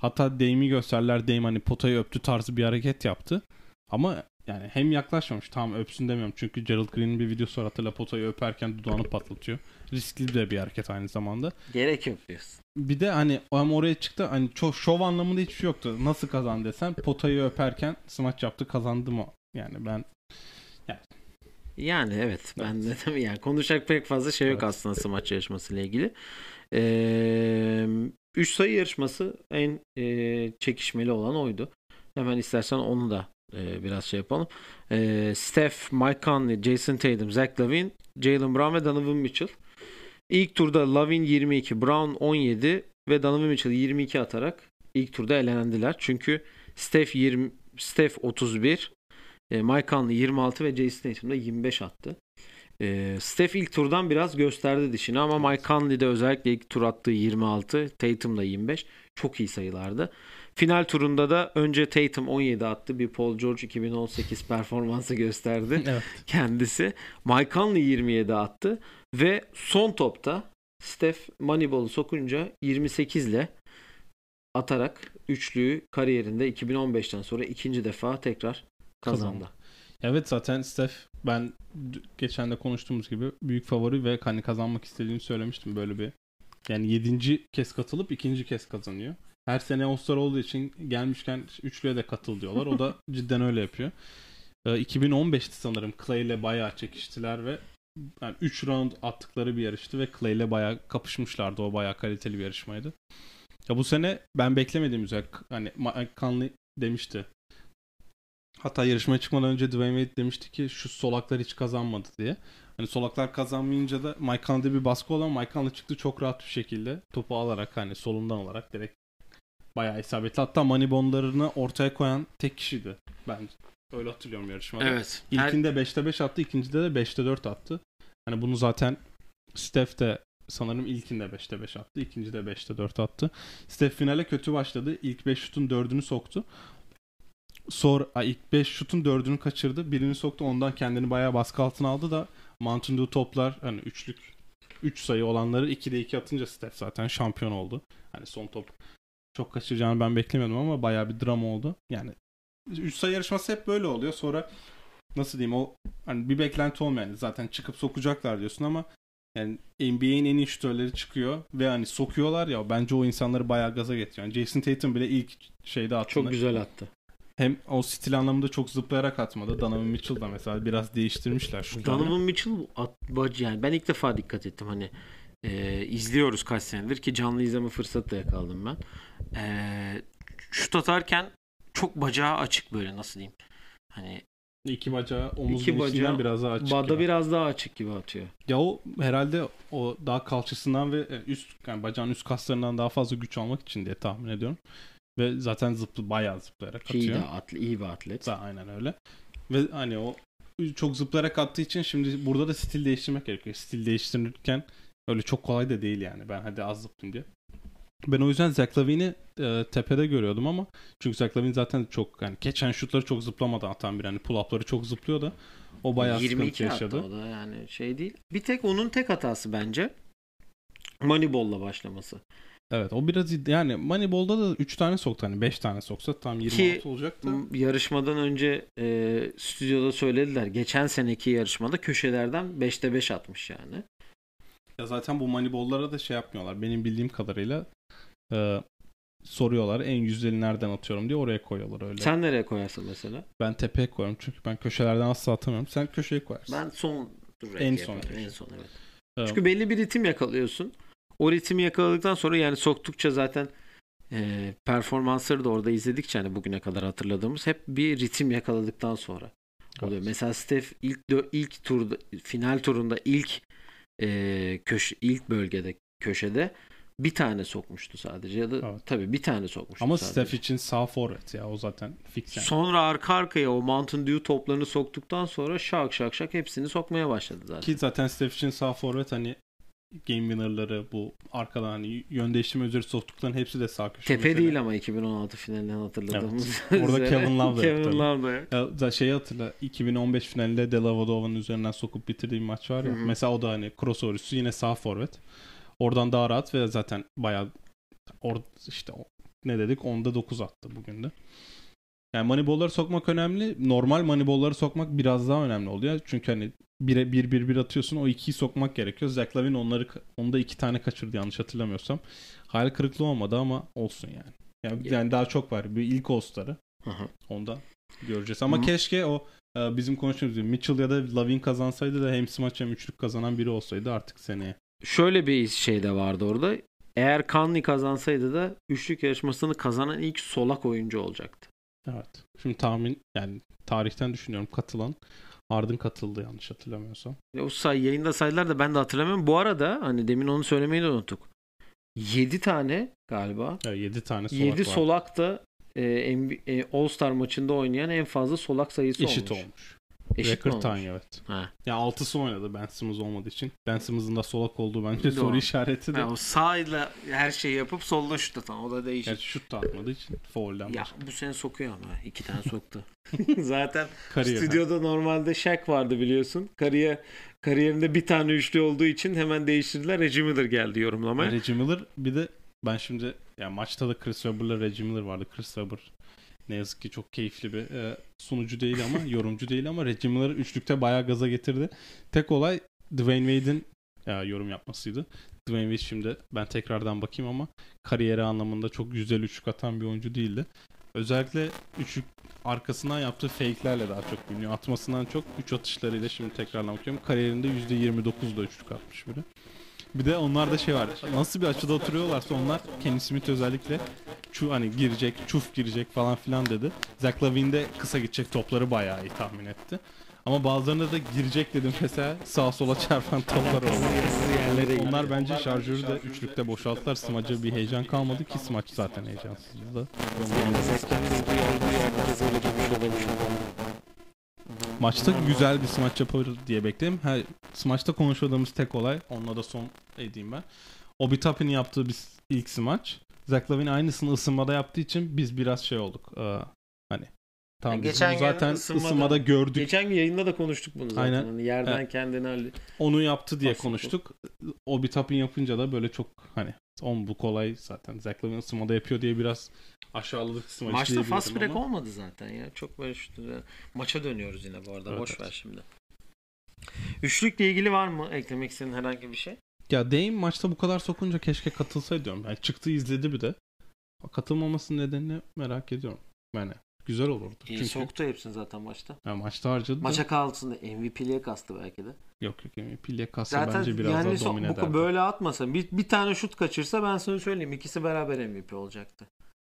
Hatta Dame'i gösterler. Dame hani potayı öptü tarzı bir hareket yaptı. Ama yani hem yaklaşmamış. Tamam öpsün demiyorum. Çünkü Gerald Green'in bir videosu var. Hatırla potayı öperken dudağını patlatıyor. Riskli de bir hareket aynı zamanda. Gerek yok diyorsun. Bir de hani hem oraya çıktı hani çok şov anlamında hiçbir şey yoktu. Nasıl kazandı desen potayı öperken smaç yaptı kazandı mı? Yani ben Yani evet ben de tabii yani konuşacak pek fazla şey yok Evet. aslında smaç yarışması ile ilgili. Ee, üç sayı yarışması en e, çekişmeli olan oydu. Hemen istersen onu da e, biraz şey yapalım. Ee, Steph, Mike Conley, Jason Tatum, Zach Lavine, Jalen Brown ve Donovan Mitchell. İlk turda Lavine 22, Brown 17 ve Donovan Mitchell 22 atarak ilk turda elendiler. Çünkü Steph 20 Steph 31, e, Mike Conley 26 ve Jason Tatum da 25 attı. E, Steph ilk turdan biraz gösterdi dişini ama Mike Conley de özellikle ilk tur attığı 26, Tatum da 25. Çok iyi sayılardı. Final turunda da önce Tatum 17 attı. Bir Paul George 2018 performansı gösterdi evet. kendisi. Mike Conley 27 attı ve son topta Steph Moneyball'u sokunca 28 ile atarak üçlüyü kariyerinde 2015'ten sonra ikinci defa tekrar kazandı. Kazandı. Evet zaten Steph ben geçen de konuştuğumuz gibi büyük favori ve hani kazanmak istediğini söylemiştim böyle bir. Yani yedinci kez katılıp ikinci kez kazanıyor. Her sene All-Star olduğu için gelmişken üçlüye de katıl diyorlar. O da (laughs) cidden öyle yapıyor. Ee, 2015'ti sanırım Clay ile bayağı çekiştiler ve yani 3 round attıkları bir yarıştı ve Clay ile bayağı kapışmışlardı. O bayağı kaliteli bir yarışmaydı. Ya bu sene ben beklemediğim üzere hani Conley demişti. Hatta yarışmaya çıkmadan önce Dwayne Wade demişti ki şu solaklar hiç kazanmadı diye. Hani solaklar kazanmayınca da Mike Conley'de bir baskı olan Mike Conley çıktı çok rahat bir şekilde topu alarak hani solundan alarak direkt bayağı isabetli. Hatta Moneyball'larını ortaya koyan tek kişiydi bence. Öyle hatırlıyorum yarışmada. Evet. Her- İlkinde 5'te 5 attı, ikincide de 5'te 4 attı. Hani bunu zaten Steph de sanırım ilkinde 5'te 5 attı, ikincide 5'te 4 attı. Steph finale kötü başladı. İlk 5 şutun 4'ünü soktu. Sonra ilk 5 şutun 4'ünü kaçırdı. Birini soktu. Ondan kendini bayağı baskı altına aldı da Mountain Dew toplar hani üçlük 3 sayı olanları 2'de 2 atınca Steph zaten şampiyon oldu. Hani son top çok kaçıracağını ben beklemiyordum ama bayağı bir drama oldu. Yani 3 sayı yarışması hep böyle oluyor. Sonra nasıl diyeyim o hani bir beklenti olmayan zaten çıkıp sokacaklar diyorsun ama yani NBA'in en iyi şutörleri çıkıyor ve hani sokuyorlar ya bence o insanları bayağı gaza getiriyor. Yani Jason Tatum bile ilk şeyde attığında Çok güzel attı. hem o stil anlamında çok zıplayarak atmadı. Donovan Mitchell da mesela biraz değiştirmişler şu Donovan Mitchell at, bacı yani ben ilk defa dikkat ettim hani e, izliyoruz kaç senedir ki canlı izleme fırsatı da yakaladım ben. E, şut atarken çok bacağı açık böyle nasıl diyeyim. Hani İki bacağı omuz İki bacağı biraz daha açık. Bada gibi. biraz daha açık gibi atıyor. Ya o herhalde o daha kalçasından ve e, üst yani bacağın üst kaslarından daha fazla güç almak için diye tahmin ediyorum. Ve zaten zıplı bayağı zıplayarak Ki iyi, atıyor. de atlet, iyi bir atlet. Da, aynen öyle. Ve hani o çok zıplayarak attığı için şimdi burada da stil değiştirmek gerekiyor. Stil değiştirirken öyle çok kolay da değil yani. Ben hadi az zıplayayım diye. Ben o yüzden Zach Lavine'i e, tepede görüyordum ama çünkü Zach Lavine zaten çok yani geçen şutları çok zıplamadan atan bir hani pull-up'ları çok zıplıyor da o bayağı 22 sıkıntı yaşadı. o da yani şey değil. Bir tek onun tek hatası bence Moneyball'la başlaması. Evet o biraz yani Moneyball'da da 3 tane soktu hani 5 tane soksa tam 26 olacak da. M- Yarışmadan önce e, stüdyoda söylediler. Geçen seneki yarışmada köşelerden 5'te 5 atmış yani. Ya zaten bu Moneyball'lara da şey yapmıyorlar. Benim bildiğim kadarıyla e, soruyorlar en yüzdeli nereden atıyorum diye oraya koyuyorlar öyle. Sen nereye koyarsın mesela? Ben tepeye koyuyorum çünkü ben köşelerden asla atamıyorum. Sen köşeye koyarsın. Ben son En son en son evet. Evet. Çünkü belli bir ritim yakalıyorsun. O ritmi yakaladıktan sonra yani soktukça zaten e, performansları da orada izledikçe hani bugüne kadar hatırladığımız hep bir ritim yakaladıktan sonra oluyor. Evet. Mesela Steph ilk ilk turda final turunda ilk e, köşe ilk bölgede köşede bir tane sokmuştu sadece ya da Evet. tabii bir tane sokmuştu Ama sadece. Steph için sağ forvet ya o zaten fix yani. Sonra arka arkaya o Mountain Dew toplarını soktuktan sonra şak şak şak hepsini sokmaya başladı zaten. Ki zaten Steph için sağ forvet hani game winner'ları bu arkadan hani yön değiştirme üzeri soktukların hepsi de sağ köşe. Tepe mesela. değil ama 2016 finalinden hatırladığımız. Evet. Orada. Kevin Love da Kevin. Love da yok. Ya şeyi hatırla 2015 finalinde Delavadova'nın üzerinden sokup bitirdiği bir maç var ya. Hı hı. Mesela o da hani crossover üstü yine sağ forvet. Oradan daha rahat ve zaten bayağı or işte ne dedik onda 9 attı bugün de. Yani moneybolları sokmak önemli. Normal moneybolları sokmak biraz daha önemli oluyor. Çünkü hani 1 1 1 1 atıyorsun o ikiyi sokmak gerekiyor. Zach Lavin onları onda iki tane kaçırdı yanlış hatırlamıyorsam. Hayal kırıklığı olmadı ama olsun yani. Yani, yani daha çok var. Bir ilk All-Star'ı. Hı hı. Onda göreceğiz. Ama Hı. keşke o e, bizim konuştuğumuz gibi Mitchell ya da Lavin kazansaydı da hem smaç hem üçlük kazanan biri olsaydı artık seneye. Şöyle bir şey de vardı orada. Eğer Conley kazansaydı da üçlük yarışmasını kazanan ilk solak oyuncu olacaktı. Evet. Şimdi tahmin yani tarihten düşünüyorum katılan Harden katıldı yanlış hatırlamıyorsam. Ya O say yayında saydılar da ben de hatırlamıyorum. Bu arada hani demin onu söylemeyi de unuttuk. 7 tane galiba. Evet, 7 tane solak 7 var. solak da e, e, All-Star maçında oynayan en fazla solak sayısı Eşit olmuş. olmuş. Eşit mi Record olmuş? time evet. Ha. Ya 6'sı oynadı Ben Simmons olmadığı için. Ben Simmons'ın da solak olduğu bence soru Doğru. işareti de. Ha, o sağıyla her şeyi yapıp solda şut atan. O da değişik. Gerçi şut da atmadığı için foul'den Ya başka. bu sene sokuyor ama. iki tane (laughs) soktu. (laughs) Zaten Kariyer. stüdyoda normalde Shaq vardı biliyorsun. Kariyer kariyerinde bir tane üçlü olduğu için hemen değiştirdiler. Reggie Miller geldi yorumlamaya. Reggie Miller bir de ben şimdi yani maçta da Chris Webber'la Reggie Miller vardı. Chris Webber ne yazık ki çok keyifli bir e, sunucu değil ama (laughs) yorumcu değil ama Reggie Miller üçlükte bayağı gaza getirdi. Tek olay Dwayne Wade'in ya, yorum yapmasıydı. Dwayne Wade şimdi ben tekrardan bakayım ama kariyeri anlamında çok güzel üçlük atan bir oyuncu değildi. Özellikle üçlük arkasından yaptığı fake'lerle daha çok biliniyor. Atmasından çok üç atışlarıyla şimdi tekrardan bakıyorum. Kariyerinde %29'da üçlük atmış biri. Bir de onlarda şey var. Nasıl bir açıda oturuyorlarsa onlar Kenny Smith özellikle şu hani girecek, çuf girecek falan filan dedi. Zach Lavin kısa gidecek topları bayağı iyi tahmin etti. Ama bazılarında da girecek dedim mesela sağa sola çarpan toplar oldu. Onlar bence şarjörü de üçlükte boşalttılar. Smaç'a bir heyecan kalmadı ki smaç zaten heyecansızdı. Maçta güzel bir smaç yapar diye bekledim. Her smaçta konuşmadığımız tek olay, onunla da son edeyim ben. Obi Toppin'in yaptığı bir ilk smaç. Zach Lavin aynısını ısınmada yaptığı için biz biraz şey olduk. Tamam Ya biz geçen zaten ısınmada- ısınmada gördük. Geçen gün yayında da konuştuk bunu zaten. Aynen. Hani yerden Evet. kendini hallet. Onu yaptı diye Aslında. konuştuk. Obi Toppin yapınca da böyle çok hani on bu kolay zaten. Zach Lavin ısınmada yapıyor diye biraz aşağıladık smaç Maçta fast break ama. olmadı zaten ya. Çok böyle şu maça dönüyoruz yine bu arada. Evet, Boş evet. ver şimdi. Üçlükle ilgili var mı eklemek istediğin herhangi bir şey? Ya Dame maçta bu kadar sokunca keşke katılsaydı diyorum. Yani çıktı izledi bir de. Katılmamasının nedenini merak ediyorum. Yani güzel olurdu. İyi Çünkü soktu hepsini zaten maçta. yani maçta harcadı. da- Maça kalsın MVP'liğe kastı belki de. Yok yok Pilye kassa Zaten bence biraz yani daha so- domine bu, ederdi. böyle atmasa bir, bir tane şut kaçırsa ben sana söyleyeyim ikisi beraber MVP olacaktı.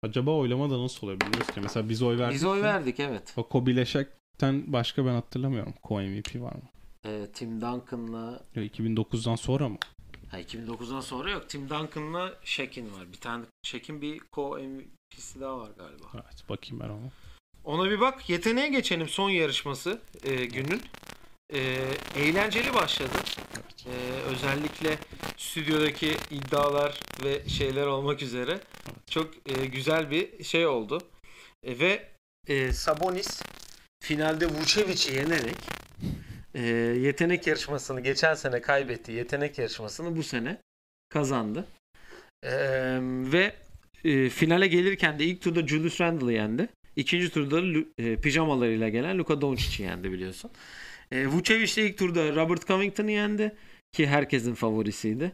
Acaba oylamada nasıl oluyor bilmiyoruz ki. Mesela biz oy verdik. Biz oy verdik evet. O Kobe ile Shaq'ten başka ben hatırlamıyorum. Co-MVP var mı? Ee, Tim Duncan'la Ya 2009'dan sonra mı? Ha, 2009'dan sonra yok. Tim Duncan'la Shaq'in var. Bir tane Shaq'in bir co-MVP'si daha var galiba. Evet bakayım ben ona. Ona bir bak. Yeteneğe geçelim son yarışması e, günün. E, eğlenceli başladı. E, özellikle stüdyodaki iddialar ve şeyler olmak üzere çok e, güzel bir şey oldu. E, ve e, Sabonis finalde Vucevic'i yenerek e, yetenek yarışmasını geçen sene kaybetti. Yetenek yarışmasını bu sene kazandı. E, ve e, finale gelirken de ilk turda Julius Randle'ı yendi. İkinci turda e, pijamalarıyla gelen Luka Doncic'i yendi biliyorsun. E, Vucevic de ilk turda Robert Covington'ı yendi ki herkesin favorisiydi.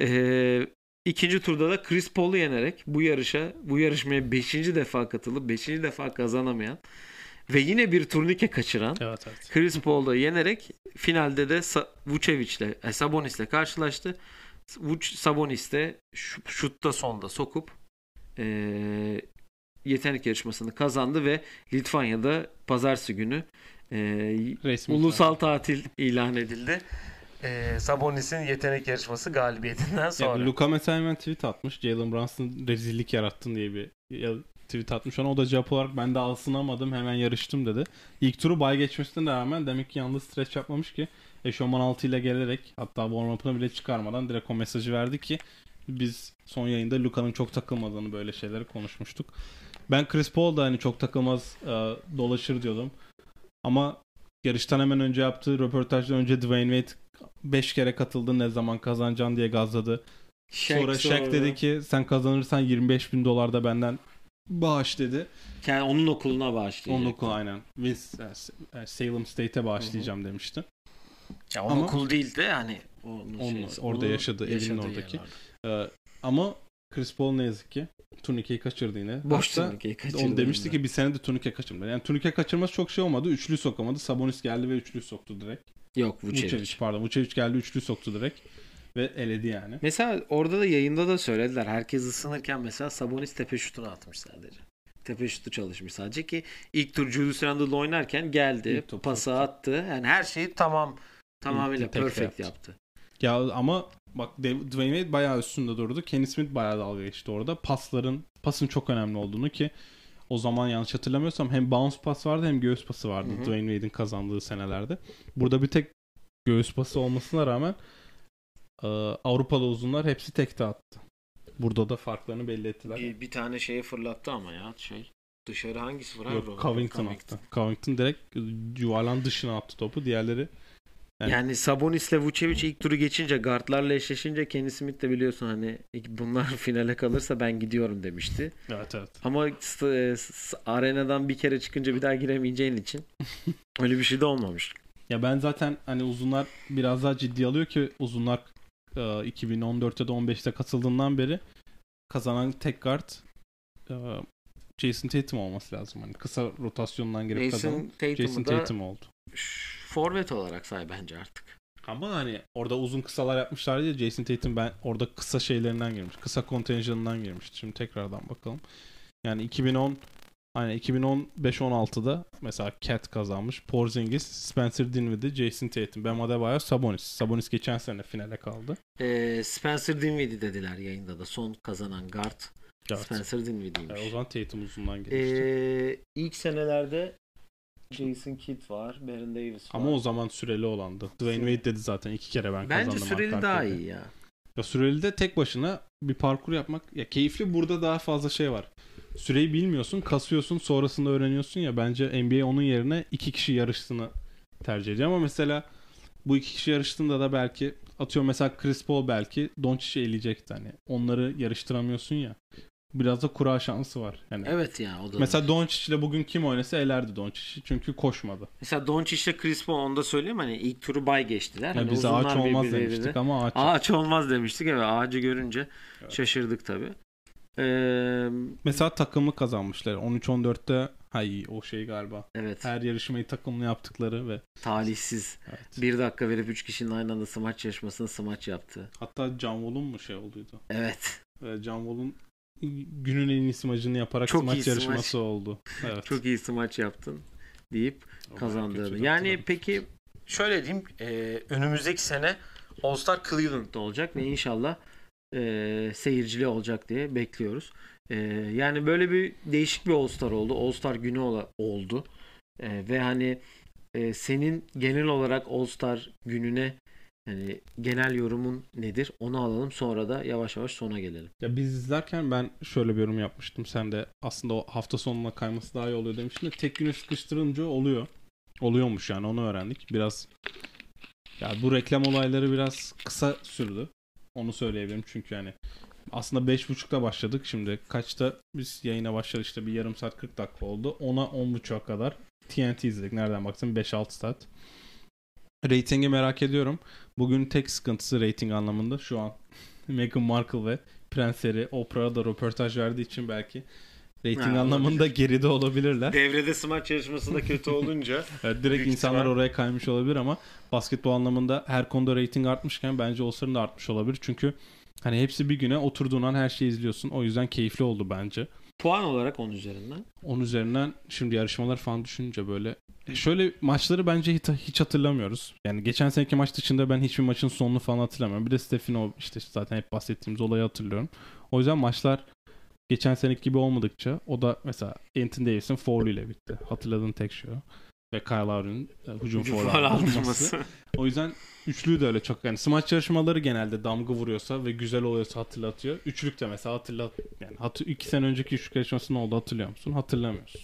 E, ikinci turda da Chris Paul'u yenerek bu yarışa, bu yarışmaya 5. defa katılıp 5. defa kazanamayan ve yine bir turnike kaçıran Evet evet. Chris Paul'u yenerek finalde de Sa- Vucevic'le, e, Sabonis'le karşılaştı. Vuc- Sabonis de şutta sonda sokup e, yetenek yarışmasını kazandı ve Litvanya'da pazartesi günü e, Resmi ulusal tatil ilan edildi. e, Sabonis'in yetenek yarışması galibiyetinden sonra. Yani Luka mesela hemen tweet atmış. Jalen Brunson rezillik yarattın diye bir ya- tweet atmış. Ona o da cevap olarak ben de alsınamadım hemen yarıştım dedi. İlk turu bay geçmesine rağmen demek ki yalnız stretch yapmamış ki eşofman 6 ile gelerek hatta warm-up'ını bile çıkarmadan direkt o mesajı verdi ki biz son yayında Luka'nın çok takılmadığını böyle şeyleri konuşmuştuk. Ben Chris Paul da hani çok takılmaz e, dolaşır diyordum. Ama yarıştan hemen önce yaptığı röportajdan önce Dwayne Wade 5 kere katıldı ne zaman kazanacaksın diye gazladı. sonra Shaq dedi ki sen kazanırsan 25 bin dolar da benden bağış dedi. Yani onun okuluna bağışlayacak. Onun okul aynen. Vince, e, Salem State'e bağışlayacağım demişti. Ya onun Ama- okul değil de hani onun Onun şeysi, orada onun yaşadığı, evinin yaşadığı oradaki. Ee, ama Chris Paul ne yazık ki turnikeyi kaçırdı yine. Boş Hatta turnikeyi kaçırdı. Onu demişti de. ki bir sene de turnike kaçırmadı. Yani turnike kaçırması çok şey olmadı. Üçlü sokamadı. Sabonis geldi ve üçlü soktu direkt. Yok Vucevic. Vucevic pardon. Vucevic geldi üçlü soktu direkt. Ve eledi yani. Mesela orada da yayında da söylediler. Herkes ısınırken mesela Sabonis tepe şutunu atmış sadece. Tepe şutu çalışmış sadece ki ilk tur Julius Randle oynarken geldi, topu pası attı. Yani her şeyi tamam tamamıyla perfect yaptı. yaptı. Ya ama bak Dwayne Wade bayağı üstünde durdu. Kenny Smith bayağı dalga geçti orada. Pasların, pasın çok önemli olduğunu ki o zaman yanlış hatırlamıyorsam hem bounce pas vardı hem göğüs pası vardı Hı hı. Dwayne Wade'in kazandığı senelerde. Burada bir tek göğüs pası olmasına rağmen Avrupalı uzunlar hepsi tekte attı. Burada da farklarını belli ettiler. Bir, bir tane şeye fırlattı ama ya şey. Dışarı hangisi vurar? Yok Robert? Covington attı. Covington direkt yuvarlan dışına attı topu. Diğerleri Yani- Yani Sabonis'le Vucevic ilk turu geçince guardlarla eşleşince Kenny Smith de biliyorsun hani bunlar (laughs) finale kalırsa ben gidiyorum demişti. evet evet. Ama s- arenadan bir kere çıkınca bir daha giremeyeceğin için (laughs) öyle bir şey de olmamış. Ya ben zaten hani uzunlar biraz daha ciddi alıyor ki uzunlar e, 2014'te de 15'te katıldığından beri kazanan tek guard e, Jason Tatum olması lazım. Hani kısa rotasyondan girip kazanan Jason Tatum'u Jason da Tatum oldu. forvet olarak say bence artık. Ama hani orada uzun kısalar yapmışlar diye Jason Tatum ben orada kısa şeylerinden girmiş. Kısa kontenjanından girmişti. Şimdi tekrardan bakalım. Yani 2010 Aynen 2015-16'da mesela Cat kazanmış. Porzingis, Spencer Dinwiddie, Jason Tatum, Bam Adebayo, Sabonis. Sabonis geçen sene finale kaldı. Ee, Spencer Dinwiddie dediler yayında da son kazanan guard Evet. Spencer Dinwiddie'ymiş. Yani o zaman Tatum uzundan gelmişti. Ee, ilk senelerde Jason Kidd var, Baron Davis var. Ama o zaman süreli olandı. Dwayne Wade dedi zaten iki kere ben Bence kazandım. süreli arka daha iyi ya. Ya süreli de tek başına bir parkur yapmak ya keyifli burada daha fazla şey var. Süreyi bilmiyorsun, kasıyorsun, sonrasında öğreniyorsun ya bence NBA onun yerine iki kişi yarıştığını tercih ediyor ama mesela bu iki kişi yarıştığında da belki atıyorum mesela Chris Paul belki Doncic'i eleyecekti hani. Onları yarıştıramıyorsun ya. Biraz da kura şansı var. Yani Evet ya o da. mesela Doncic ile bugün kim oynasa elerdi Doncic'i çünkü koşmadı. Mesela Doncic ile Chris Paul onu da söyleyeyim hani ilk turu bay geçtiler. Yani Hani biz ağaç olmaz birbirleriyle- demiştik ama ağaç. Ağaç olmaz demiştik evet ağacı görünce Evet. şaşırdık tabii. Ee, Mesela takımlı kazanmışlar. 13-14'te hay o şey galiba. evet Her yarışmayı takımlı yaptıkları ve talihsiz. evet. Bir dakika verip üç kişinin aynı anda smaç yarışmasını smaç yaptı. Hatta Can Wall'un mu şey olduydu? Evet. Ve Can Wall'un günün en iyi smacını yaparak Çok smaç iyi yarışması smaç. oldu. Evet. Çok iyi smaç yaptın deyip kazandığını. Yani peki şöyle diyeyim e, önümüzdeki sene All Star Cleveland'da olacak ve inşallah e, seyircili olacak diye bekliyoruz. E, yani böyle bir değişik bir All Star oldu. All Star günü ola- oldu. E, ve hani e, senin genel olarak All Star gününe yani genel yorumun nedir? Onu alalım sonra da yavaş yavaş sona gelelim. Ya biz izlerken ben şöyle bir yorum yapmıştım. Sen de aslında o hafta sonuna kayması daha iyi oluyor demiştin de tek güne sıkıştırınca oluyor. Oluyormuş yani onu öğrendik. Biraz ya bu reklam olayları biraz kısa sürdü. Onu söyleyebilirim çünkü yani aslında 5.30'da başladık. Şimdi kaçta biz yayına başladık işte bir yarım saat 40 dakika oldu. Ona 10.30'a kadar TNT izledik. Nereden baktım 5-6 saat. Ratingi merak ediyorum. Bugün tek sıkıntısı rating anlamında şu an (laughs) Meghan Markle ve Prens Harry Oprah'a da röportaj verdiği için belki rating Ha, anlamında geride olabilirler. Devrede smaç yarışması da kötü olunca (laughs) Evet, direkt insanlar ihtimal- oraya kaymış olabilir ama basketbol anlamında her konuda rating artmışken bence All-Star'ın da artmış olabilir. Çünkü hani hepsi bir güne oturduğun an her şeyi izliyorsun. O yüzden keyifli oldu bence. Puan olarak 10 üzerinden. 10 üzerinden şimdi yarışmalar falan düşününce böyle e, şöyle maçları bence hiç, hiç hatırlamıyoruz. Yani geçen seneki maç dışında ben hiçbir maçın sonunu falan hatırlamıyorum. Bir de Stephen o işte zaten hep bahsettiğimiz olayı hatırlıyorum. O yüzden maçlar geçen seneki gibi olmadıkça o da mesela Anthony Davis'in foul ile bitti. Hatırladığın tek şey o. Ve Kyle Lowry'nin e, hücum faul. O yüzden üçlüyü de öyle çok yani smaç yarışmaları genelde damga vuruyorsa ve güzel oluyorsa hatırlatıyor. Üçlük de mesela hatırlat yani hatır, iki sene önceki üçlük yarışması ne oldu hatırlıyor musun? Hatırlamıyorsun.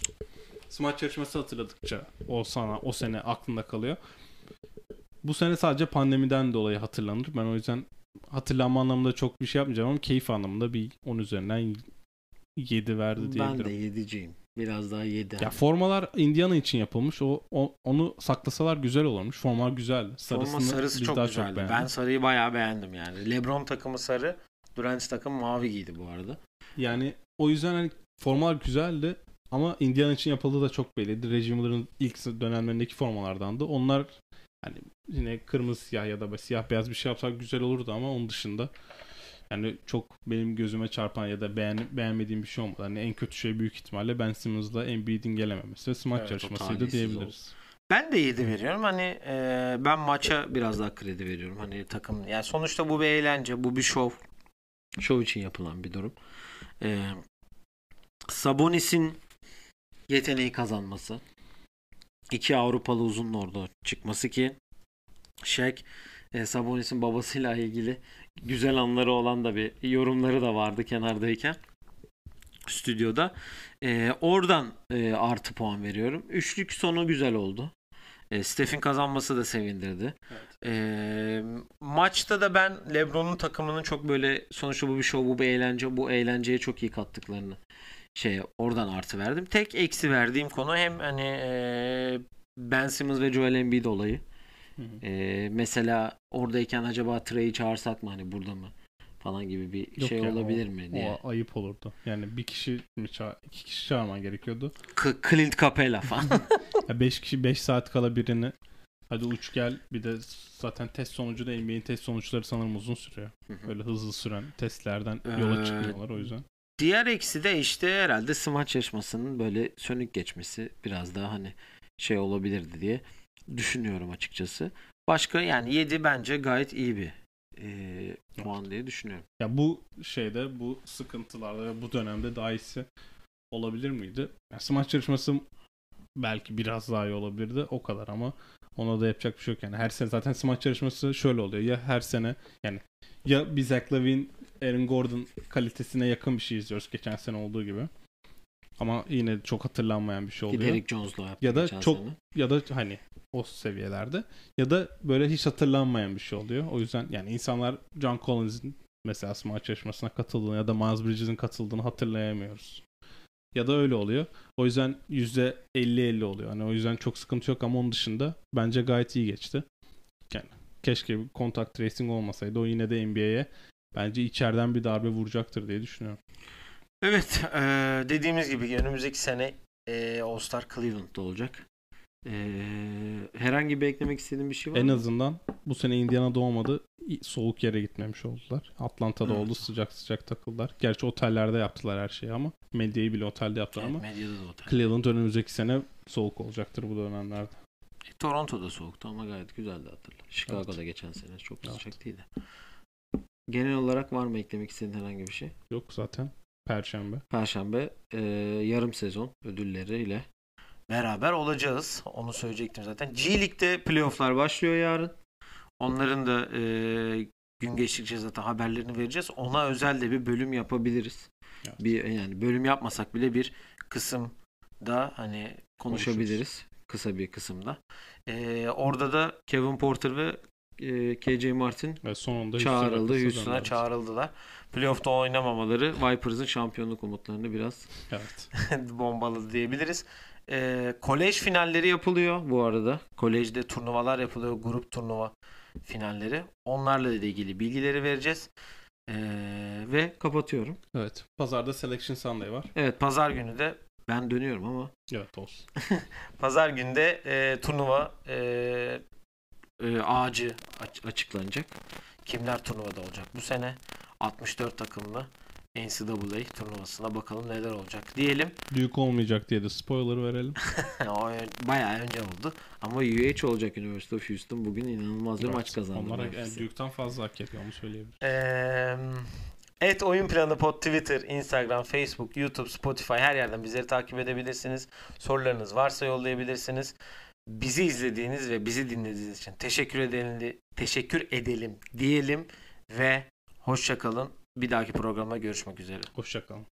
Smaç yarışması hatırladıkça o sana o sene aklında kalıyor. Bu sene sadece pandemiden dolayı hatırlanır. Ben o yüzden hatırlanma anlamında çok bir şey yapmayacağım ama keyif anlamında bir 10 üzerinden 7 verdi Ben diyebilirim. de 7'ciyim. Biraz daha 7. Ya formalar Indiana için yapılmış. O, o- onu saklasalar güzel olurmuş. Formalar güzeldi. Sarısını Forma sarısı çok daha güzeldi. çok ben sarıyı bayağı beğendim yani. LeBron takımı sarı, Durant takımı mavi giydi bu arada. Yani o yüzden hani formalar güzeldi ama Indiana için yapıldığı da çok belliydi. Reggie Miller'ın ilk dönemlerindeki formalardandı. Onlar hani yine kırmızı siyah ya da siyah beyaz bir şey yapsak güzel olurdu ama onun dışında yani çok benim gözüme çarpan ya da beğen, beğenmediğim bir şey olmadı. Hani en kötü şey büyük ihtimalle Ben Simmons'la Embiid'in gelememesi ve smaç Evet, yarışmasıydı diyebiliriz. Ben de 7 veriyorum. Hani e, ben maça biraz daha kredi veriyorum. Hani takım yani sonuçta bu bir eğlence, bu bir şov. Şov için yapılan bir durum. E, Sabonis'in yeteneği kazanması. iki Avrupalı uzunun orada çıkması ki e, Sabonis'in babasıyla ilgili güzel anları olan da bir yorumları da vardı kenardayken stüdyoda. E, oradan e, artı puan veriyorum. Üçlük sonu güzel oldu. E, Steph'in kazanması da sevindirdi. E, maçta da ben LeBron'un takımının çok böyle sonuçta bu bir show, bu bir eğlence, bu eğlenceye çok iyi kattıklarını şeye oradan artı verdim. Tek eksi verdiğim konu hem hani e, Ben Simmons ve Joel Embiid olayı. Hı hı. E, mesela oradayken acaba Trey'i çağırsak mı hani burada mı falan gibi bir Yok şey ya, olabilir o- mi diye. O ayıp olurdu. Yani bir kişi mi ça- iki kişi çağırman gerekiyordu. K- Clint Capella falan. (laughs) Ya 5 kişi 5 saat kala birini hadi uç gel bir de zaten test sonucu da NBA'in test sonuçları sanırım uzun sürüyor. Böyle hızlı süren testlerden yola Ee, çıkmıyorlar o yüzden. Diğer eksi de işte herhalde smaç yarışmasının böyle sönük geçmesi biraz daha hani şey olabilirdi diye düşünüyorum açıkçası. Başka yani 7 bence gayet iyi bir e, puan diye düşünüyorum. Ya bu şeyde bu sıkıntılarda ve bu dönemde daha iyisi olabilir miydi? Ya smaç yarışması belki biraz daha iyi olabilirdi o kadar ama ona da yapacak bir şey yok yani. Her sene zaten smaç yarışması şöyle oluyor ya her sene yani ya bir Zach Lavine, Aaron Gordon kalitesine yakın bir şey izliyoruz geçen sene olduğu gibi. Ama yine çok hatırlanmayan bir şey oluyor. Derrick Jones'la yaptı Ya da çok- sene. ya da hani o seviyelerde ya da böyle hiç hatırlanmayan bir şey oluyor. O yüzden yani insanlar John Collins'in mesela smaç yarışmasına katıldığını ya da Miles Bridges'in katıldığını hatırlayamıyoruz. Ya da öyle oluyor. O yüzden %50-50 oluyor. Hani o yüzden çok sıkıntı yok ama onun dışında bence gayet iyi geçti. Yani keşke bir contact tracing olmasaydı. O yine de NBA'ye bence içeriden bir darbe vuracaktır diye düşünüyorum. Evet e, dediğimiz gibi önümüzdeki sene e, All Star Cleveland'da olacak. E, herhangi bir eklemek istediğin bir şey var En mı? azından bu sene Indiana'da olmadı. Soğuk yere gitmemiş oldular. Atlanta'da Evet. oldu sıcak sıcak takıldılar. Gerçi otellerde yaptılar her şeyi ama medyayı bile otelde yaptılar Evet, ama medyada da o tarz. Cleveland önümüzdeki sene soğuk olacaktır bu dönemlerde. E, Toronto'da soğuktu ama gayet güzeldi hatırla. Chicago'da geçen sene çok Evet. sıcak değildi. Genel olarak var mı eklemek istediğin herhangi bir şey? Yok zaten Perşembe. Perşembe e, yarım sezon ödülleriyle beraber olacağız. Onu söyleyecektim zaten. G League'de playofflar başlıyor yarın. Onların da e, gün geçtikçe zaten haberlerini vereceğiz. Ona özel de bir bölüm yapabiliriz. Evet. Bir yani bölüm yapmasak bile bir kısımda hani konuşabiliriz. Kısa bir kısımda. E, orada da Kevin Porter ve e, KJ Martin Ve sonunda çağrıldı. Houston Houston'a çağrıldılar. Playoff'ta oynamamaları Vipers'ın şampiyonluk umutlarını biraz Evet. (laughs) bombaladı diyebiliriz. Ee, kolej finalleri yapılıyor bu arada. Kolejde turnuvalar yapılıyor. Grup turnuva finalleri. Onlarla ilgili bilgileri vereceğiz. Ee, ve kapatıyorum. Evet. Pazarda Selection Sunday var. Evet pazar günü de ben dönüyorum ama Evet olsun. (laughs) pazar günü de e, turnuva e, e, ağacı aç- açıklanacak. Kimler turnuvada olacak bu sene? 64 takımlı NCAA turnuvasına bakalım neler olacak diyelim. Büyük olmayacak diye de spoiler verelim. (laughs) o bayağı önce oldu. Ama UH olacak University of Houston bugün inanılmaz bir Evet, maç kazandı. Onlar Memphis'e. Duke'tan fazla hak ediyor onu söyleyebilirim. Eee Evet Oyun Planı Pod Twitter, Instagram, Facebook, YouTube, Spotify her yerden bizleri takip edebilirsiniz. Sorularınız varsa yollayabilirsiniz. Bizi izlediğiniz ve bizi dinlediğiniz için teşekkür edelim, teşekkür edelim diyelim ve hoşça kalın. Bir dahaki programda görüşmek üzere. Hoşçakalın.